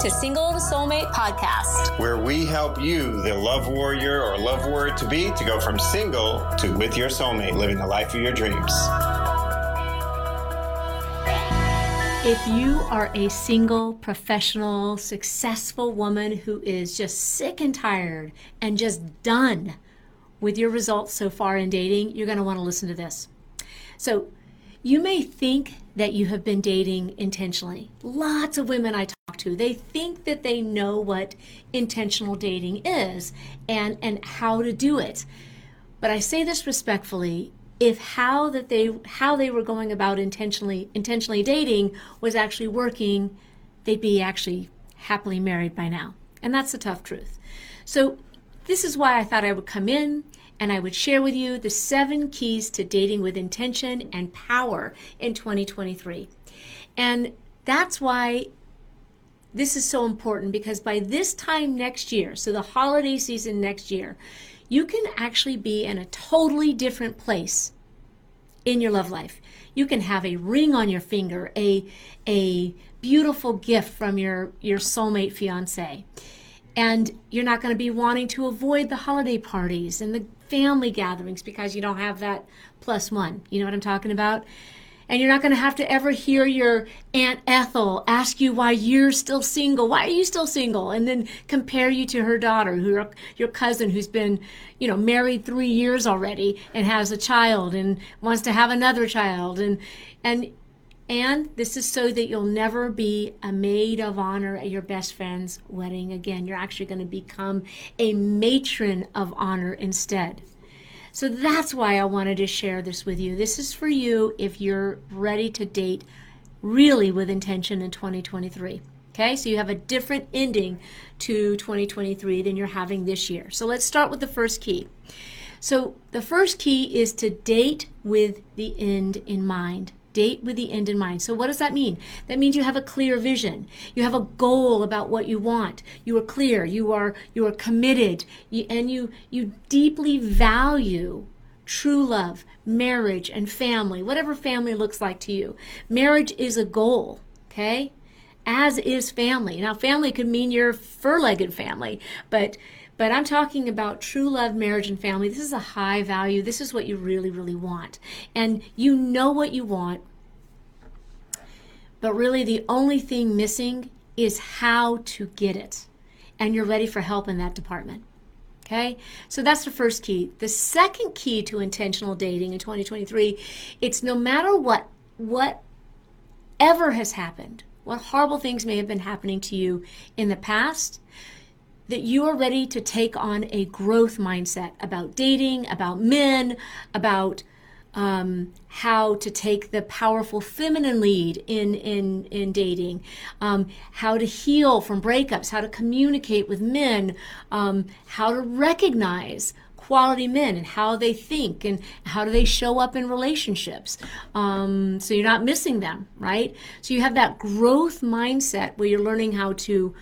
to Single to Soulmate podcast, where we help you, the love warrior or love warrior to be, to go from single to with your soulmate, living the life of your dreams. If you are a single, professional, successful woman who is just sick and tired and just done with your results so far in dating, you're going to want to listen to this. So, you may think that you have been dating intentionally. Lots of women I talk to, they think that they know what intentional dating is and, and how to do it. But I say this respectfully, if how that they how they were going about intentionally intentionally dating was actually working, they'd be actually happily married by now. And that's the tough truth. So this is why I thought I would come in and I would share with you the seven keys to dating with intention and power in 2023. And that's why this is so important because by this time next year, so the holiday season next year, you can actually be in a totally different place in your love life. You can have a ring on your finger, a a beautiful gift from your your soulmate fiance. And you're not going to be wanting to avoid the holiday parties and the family gatherings because you don't have that plus one. You know what I'm talking about? And you're not going to have to ever hear your Aunt Ethel ask you why you're still single. Why are you still single? And then compare you to her daughter, who your cousin who's been, you know, married three years already and has a child and wants to have another child. And, and, and this is so that you'll never be a maid of honor at your best friend's wedding again. You're actually going to become a matron of honor instead. So that's why I wanted to share this with you. This is for you if you're ready to date really with intention in 2023. Okay, so you have a different ending to 2023 than you're having this year. So let's start with the first key. So the first key is to date with the end in mind. Date with the end in mind. So, what does that mean? That means you have a clear vision. You have a goal about what you want. You are clear. You are you are committed, you, and you you deeply value true love, marriage, and family. Whatever family looks like to you, marriage is a goal. Okay, as is family. Now, family could mean your fur-legged family, but but I'm talking about true love, marriage, and family. This is a high value. This is what you really, really want. And you know what you want. But really, the only thing missing is how to get it. And you're ready for help in that department. Okay? So that's the first key. The second key to intentional dating in 2023, it's no matter what what ever has happened, what horrible things may have been happening to you in the past, that you are ready to take on a growth mindset about dating, about men, about um, how to take the powerful feminine lead in in in dating, um, how to heal from breakups, how to communicate with men, um, how to recognize quality men and how they think and how do they show up in relationships. Um, so you're not missing them right? So you have that growth mindset where you're learning how to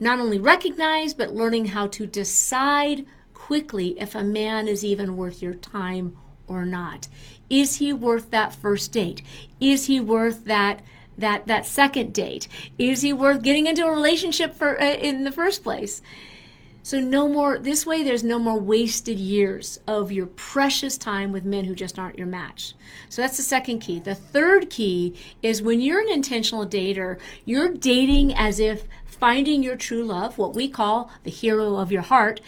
not only recognize, but learning how to decide quickly if a man is even worth your time or not. Is he worth that first date? Is he worth that that that second date? Is he worth getting into a relationship for uh, in the first place? So no more this way there's no more wasted years of your precious time with men who just aren't your match. So that's the second key. The third key is when you're an intentional dater, you're dating as if finding your true love, what we call the hero of your heart,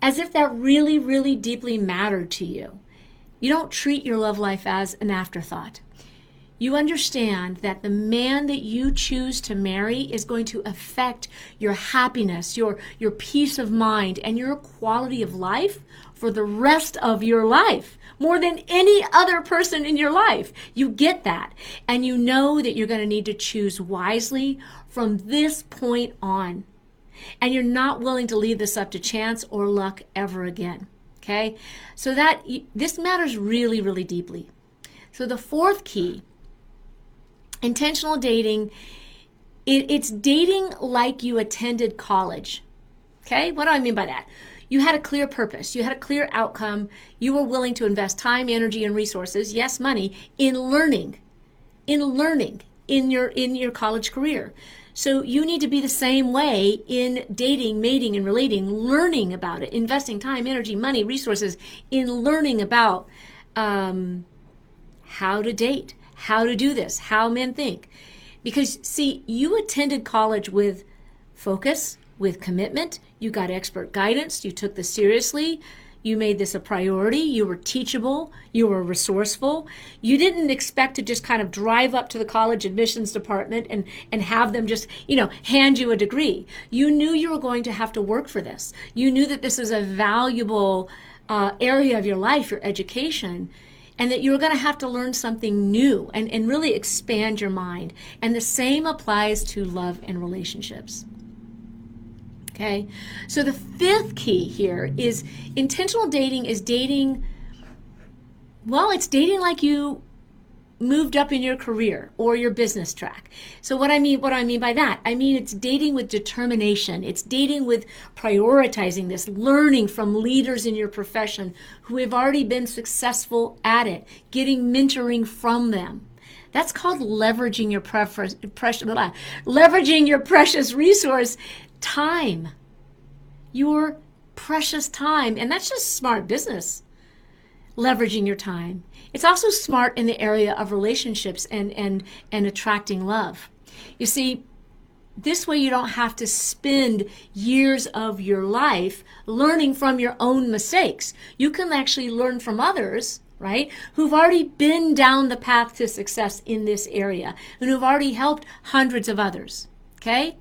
as if that really really deeply mattered to you. You don't treat your love life as an afterthought you understand that the man that you choose to marry is going to affect your happiness, your, your peace of mind, and your quality of life for the rest of your life more than any other person in your life. You get that. And you know that you're going to need to choose wisely from this point on. And you're not willing to leave this up to chance or luck ever again. Okay? So that this matters really, really deeply. So the fourth key intentional dating it, it's dating like you attended college okay what do i mean by that you had a clear purpose you had a clear outcome you were willing to invest time energy and resources yes money in learning in learning in your in your college career. So you need to be the same way in dating, mating, and relating, learning about it, investing time, energy, money, resources in learning about um, how to date, how to do this, how men think. Because, see, you attended college with focus, with commitment, you got expert guidance, you took this seriously, you made this a priority. You were teachable. You were resourceful. You didn't expect to just kind of drive up to the college admissions department and, and have them just, you know, hand you a degree. You knew you were going to have to work for this. You knew that this was a valuable uh, area of your life, your education, and that you were going to have to learn something new and, and really expand your mind. And the same applies to love and relationships. Okay. So the fifth key here is intentional dating is dating, well, it's dating like you moved up in your career or your business track. So what I mean what I mean by that, I mean it's dating with determination. It's dating with prioritizing this, learning from leaders in your profession who have already been successful at it, getting mentoring from them. That's called leveraging your preference, precious, leveraging your precious resource time, your precious time. And that's just smart business, leveraging your time. It's also smart in the area of relationships and, and, and attracting love. You see, this way you don't have to spend years of your life learning from your own mistakes. You can actually learn from others right? Who've already been down the path to success in this area and who've already helped hundreds of others. Okay?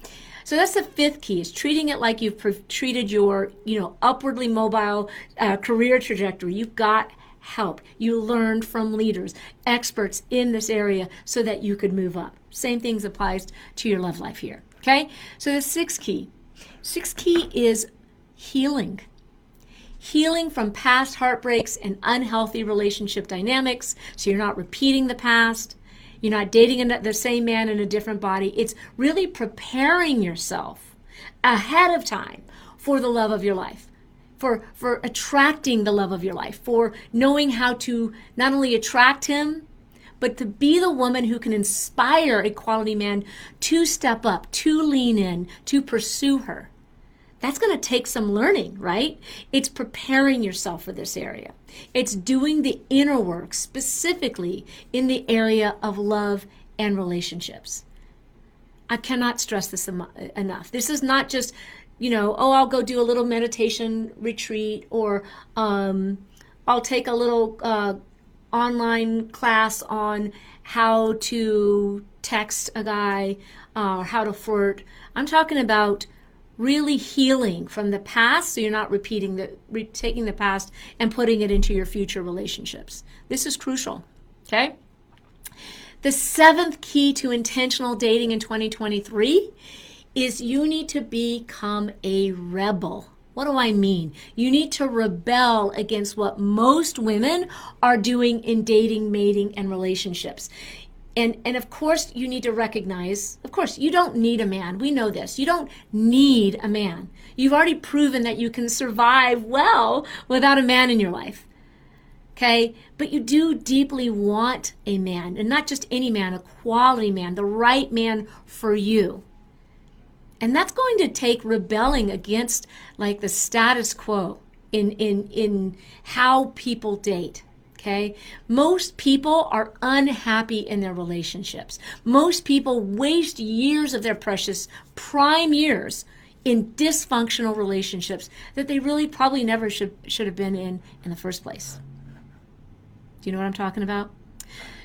So that's the fifth key is treating it like you've pre- treated your, you know, upwardly mobile uh, career trajectory. You've got help. You learned from leaders, experts in this area so that you could move up. Same things applies to your love life here. Okay? So the sixth key. Sixth key is healing. Healing from past heartbreaks and unhealthy relationship dynamics so you're not repeating the past you're not dating the same man in a different body. It's really preparing yourself ahead of time for the love of your life, for, for attracting the love of your life, for knowing how to not only attract him, but to be the woman who can inspire a quality man to step up, to lean in, to pursue her that's going to take some learning, right? It's preparing yourself for this area. It's doing the inner work specifically in the area of love and relationships. I cannot stress this enough. This is not just, you know, oh, I'll go do a little meditation retreat or um, I'll take a little uh, online class on how to text a guy uh, or how to flirt. I'm talking about really healing from the past so you're not repeating the re- taking the past and putting it into your future relationships. This is crucial okay? The seventh key to intentional dating in 2023 is you need to become a rebel. What do I mean? You need to rebel against what most women are doing in dating, mating, and relationships and and of course you need to recognize of course you don't need a man. We know this. You don't need a man. You've already proven that you can survive well without a man in your life. Okay? But you do deeply want a man and not just any man a quality man the right man for you. And that's going to take rebelling against like the status quo in in in how people date Okay. Most people are unhappy in their relationships. Most people waste years of their precious prime years in dysfunctional relationships that they really probably never should, should have been in in the first place. Do you know what I'm talking about?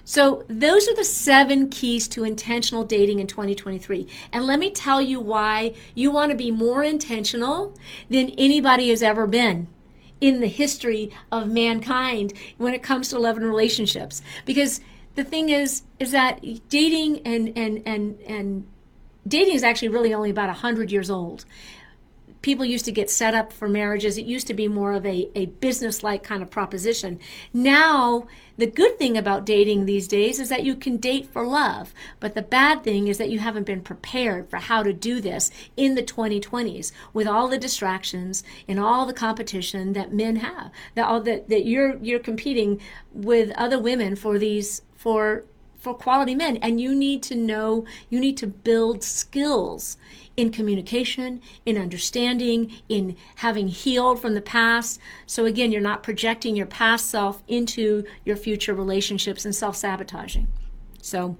So, those are the seven keys to intentional dating in 2023. And let me tell you why you want to be more intentional than anybody has ever been in the history of mankind when it comes to love and relationships. Because the thing is, is that dating and and and and dating is actually really only about hundred years old people used to get set up for marriages. It used to be more of a, a business like kind of proposition. Now, the good thing about dating these days is that you can date for love. But the bad thing is that you haven't been prepared for how to do this in the 2020s with all the distractions and all the competition that men have. That all that, that you're you're competing with other women for these for for quality men. And you need to know you need to build skills in communication in understanding in having healed from the past. So again you're not projecting your past self into your future relationships and self-sabotaging. So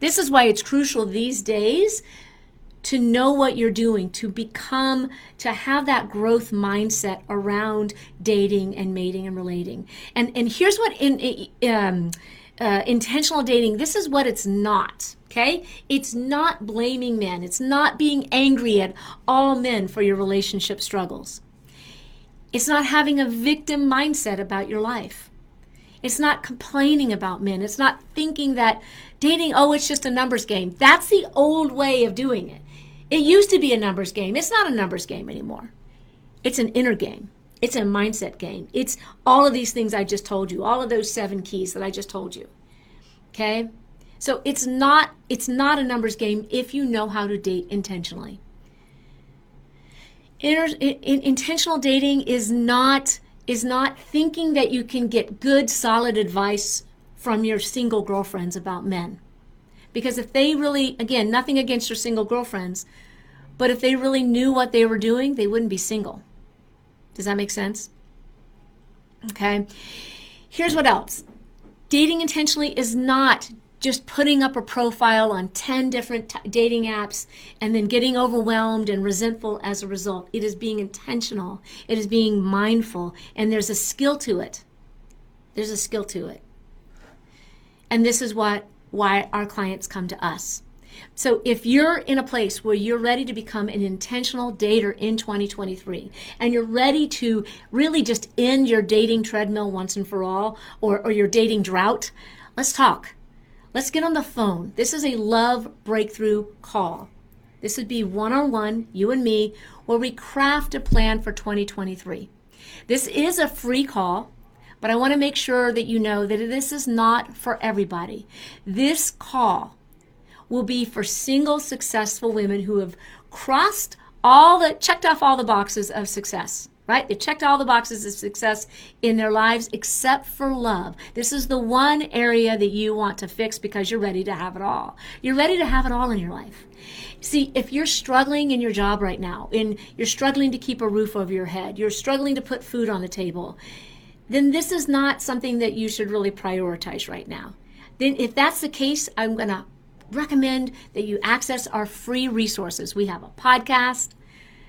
this is why it's crucial these days to know what you're doing, to become, to have that growth mindset around dating and mating and relating. And and here's what in um, uh, intentional dating. This is what it's not. Okay, it's not blaming men. It's not being angry at all men for your relationship struggles. It's not having a victim mindset about your life. It's not complaining about men. It's not thinking that dating, oh, it's just a numbers game. That's the old way of doing it. It used to be a numbers game. It's not a numbers game anymore. It's an inner game. It's a mindset game. It's all of these things I just told you, all of those seven keys that I just told you. Okay? So it's not it's not a numbers game if you know how to date intentionally. Inter, in, intentional dating is not is not thinking that you can get good solid advice from your single girlfriends about men. Because if they really, again, nothing against your single girlfriends, but if they really knew what they were doing, they wouldn't be single. Does that make sense? Okay. Here's what else dating intentionally is not just putting up a profile on 10 different t- dating apps and then getting overwhelmed and resentful as a result. It is being intentional, it is being mindful, and there's a skill to it. There's a skill to it. And this is what why our clients come to us. So if you're in a place where you're ready to become an intentional dater in 2023 and you're ready to really just end your dating treadmill once and for all or, or your dating drought, let's talk. Let's get on the phone. This is a love breakthrough call. This would be one on one, you and me, where we craft a plan for 2023. This is a free call. But I want to make sure that you know that this is not for everybody. This call will be for single successful women who have crossed all the checked off all the boxes of success right? They checked all the boxes of success in their lives except for love. This is the one area that you want to fix because you're ready to have it all. You're ready to have it all in your life. See, if you're struggling in your job right now, and you're struggling to keep a roof over your head, you're struggling to put food on the table, then this is not something that you should really prioritize right now. Then, if that's the case, I'm going to recommend that you access our free resources. We have a podcast.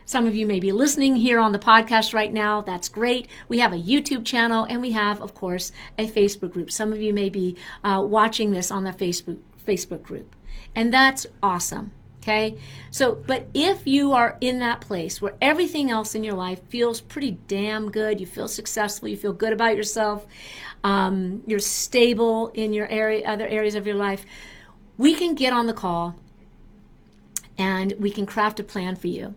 Some of you may be listening here on the podcast right now. That's great. We have a YouTube channel and we have, of course, a Facebook group. Some of you may be uh, watching this on the Facebook Facebook group, and that's awesome. Okay? So, but if you are in that place where everything else in your life feels pretty damn good, you feel successful, you feel good about yourself, um, you're stable in your area, other areas of your life, we can get on the call and we can craft a plan for you.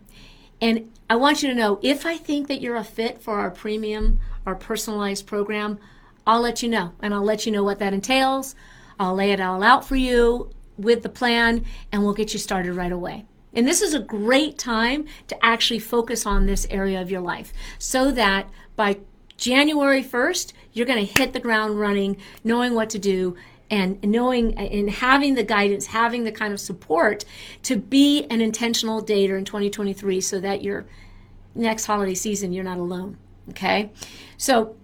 And I want you to know if I think that you're a fit for our premium, our personalized program, I'll let you know. And I'll let you know what that entails. I'll lay it all out for you with the plan and we'll get you started right away. And this is a great time to actually focus on this area of your life so that by January 1st, you're going to hit the ground running, knowing what to do and knowing and having the guidance, having the kind of support to be an intentional dater in 2023 so that your next holiday season you're not alone. Okay? So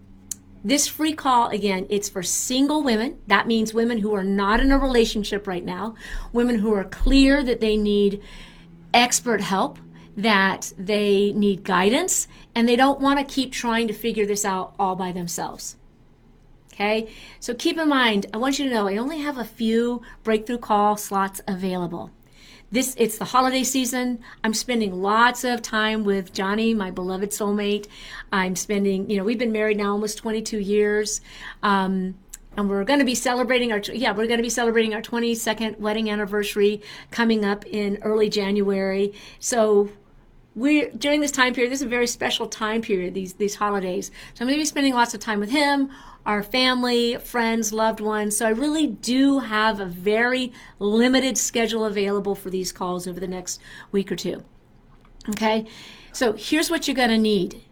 this free call, again, it's for single women. That means women who are not in a relationship right now, women who are clear that they need expert help, that they need guidance, and they don't want to keep trying to figure this out all by themselves. Okay, so keep in mind, I want you to know I only have a few breakthrough call slots available. This it's the holiday season. I'm spending lots of time with johnny my beloved soulmate. I'm spending you know we've been married now almost 22 years. Um, and we're going to be celebrating our yeah we're going to be celebrating our 22nd wedding anniversary coming up in early january. So we're during this time period this is a very special time period these these holidays so i'm going to be spending lots of time with him our family, friends, loved ones. So I really do have a very limited schedule available for these calls over the next week or two. Okay? So here's what you're going to need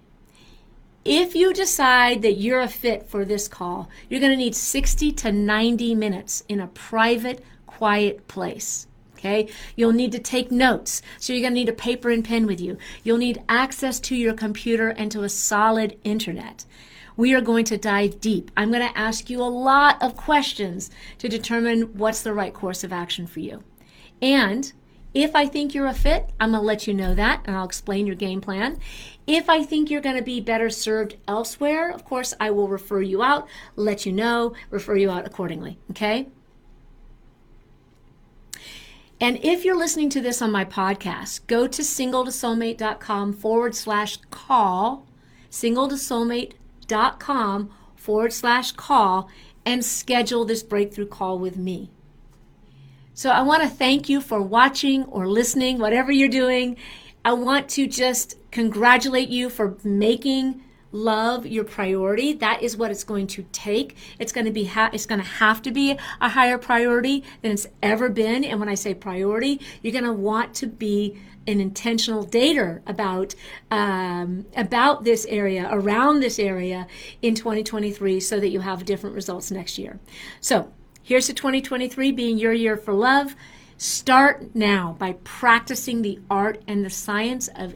If you decide that you're a fit for this call, you're going to need 60 to 90 minutes in a private, quiet place. Okay. You'll need to take notes. So you're going to need a paper and pen with you. You'll need access to your computer and to a solid internet. We are going to dive deep. I'm going to ask you a lot of questions to determine what's the right course of action for you. And if I think you're a fit, I'm going to let you know that and I'll explain your game plan. If I think you're going to be better served elsewhere, of course, I will refer you out, let you know, refer you out accordingly. Okay? And if you're listening to this on my podcast, go to singletosoulmate.com forward slash call, singletosoulmate.com forward slash call, and schedule this breakthrough call with me. So I want to thank you for watching or listening, whatever you're doing. I want to just congratulate you for making love your priority. That is what it's going to take. It's going to be ha- it's going to have to be a higher priority than it's ever been. And when I say priority, you're going to want to be an intentional dater about um, about this area, around this area in 2023, so that you have different results next year. So Here's to 2023 being your year for love. Start now by practicing the art and the science of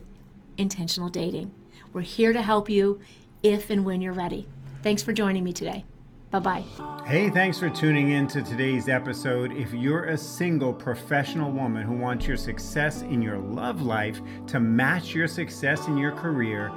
intentional dating. We're here to help you if and when you're ready. Thanks for joining me today. Bye bye. Hey, thanks for tuning in to today's episode. If you're a single professional woman who wants your success in your love life to match your success in your career,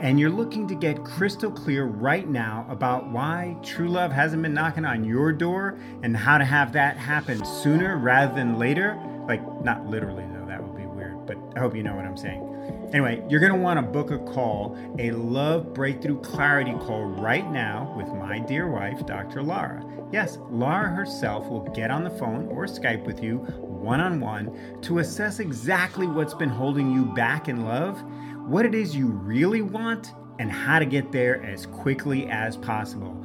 and you're looking to get crystal clear right now about why true love hasn't been knocking on your door and how to have that happen sooner rather than later, like not literally though, that would be weird, but I hope you know what I'm saying. Anyway, you're going to want to book a call, a love breakthrough clarity call right now with my dear wife, Dr. Lara. Yes, Lara herself will get on the phone or Skype with you one on one to assess exactly what's been holding you back in love what it is you really want, and how to get there as quickly as possible.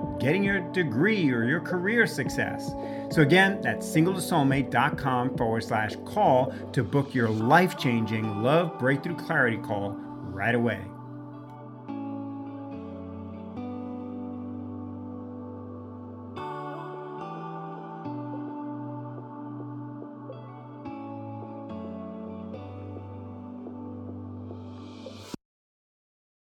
getting your degree or your career success. So, again, that's singletosoulmate.com forward slash call to book your life changing love breakthrough clarity call right away.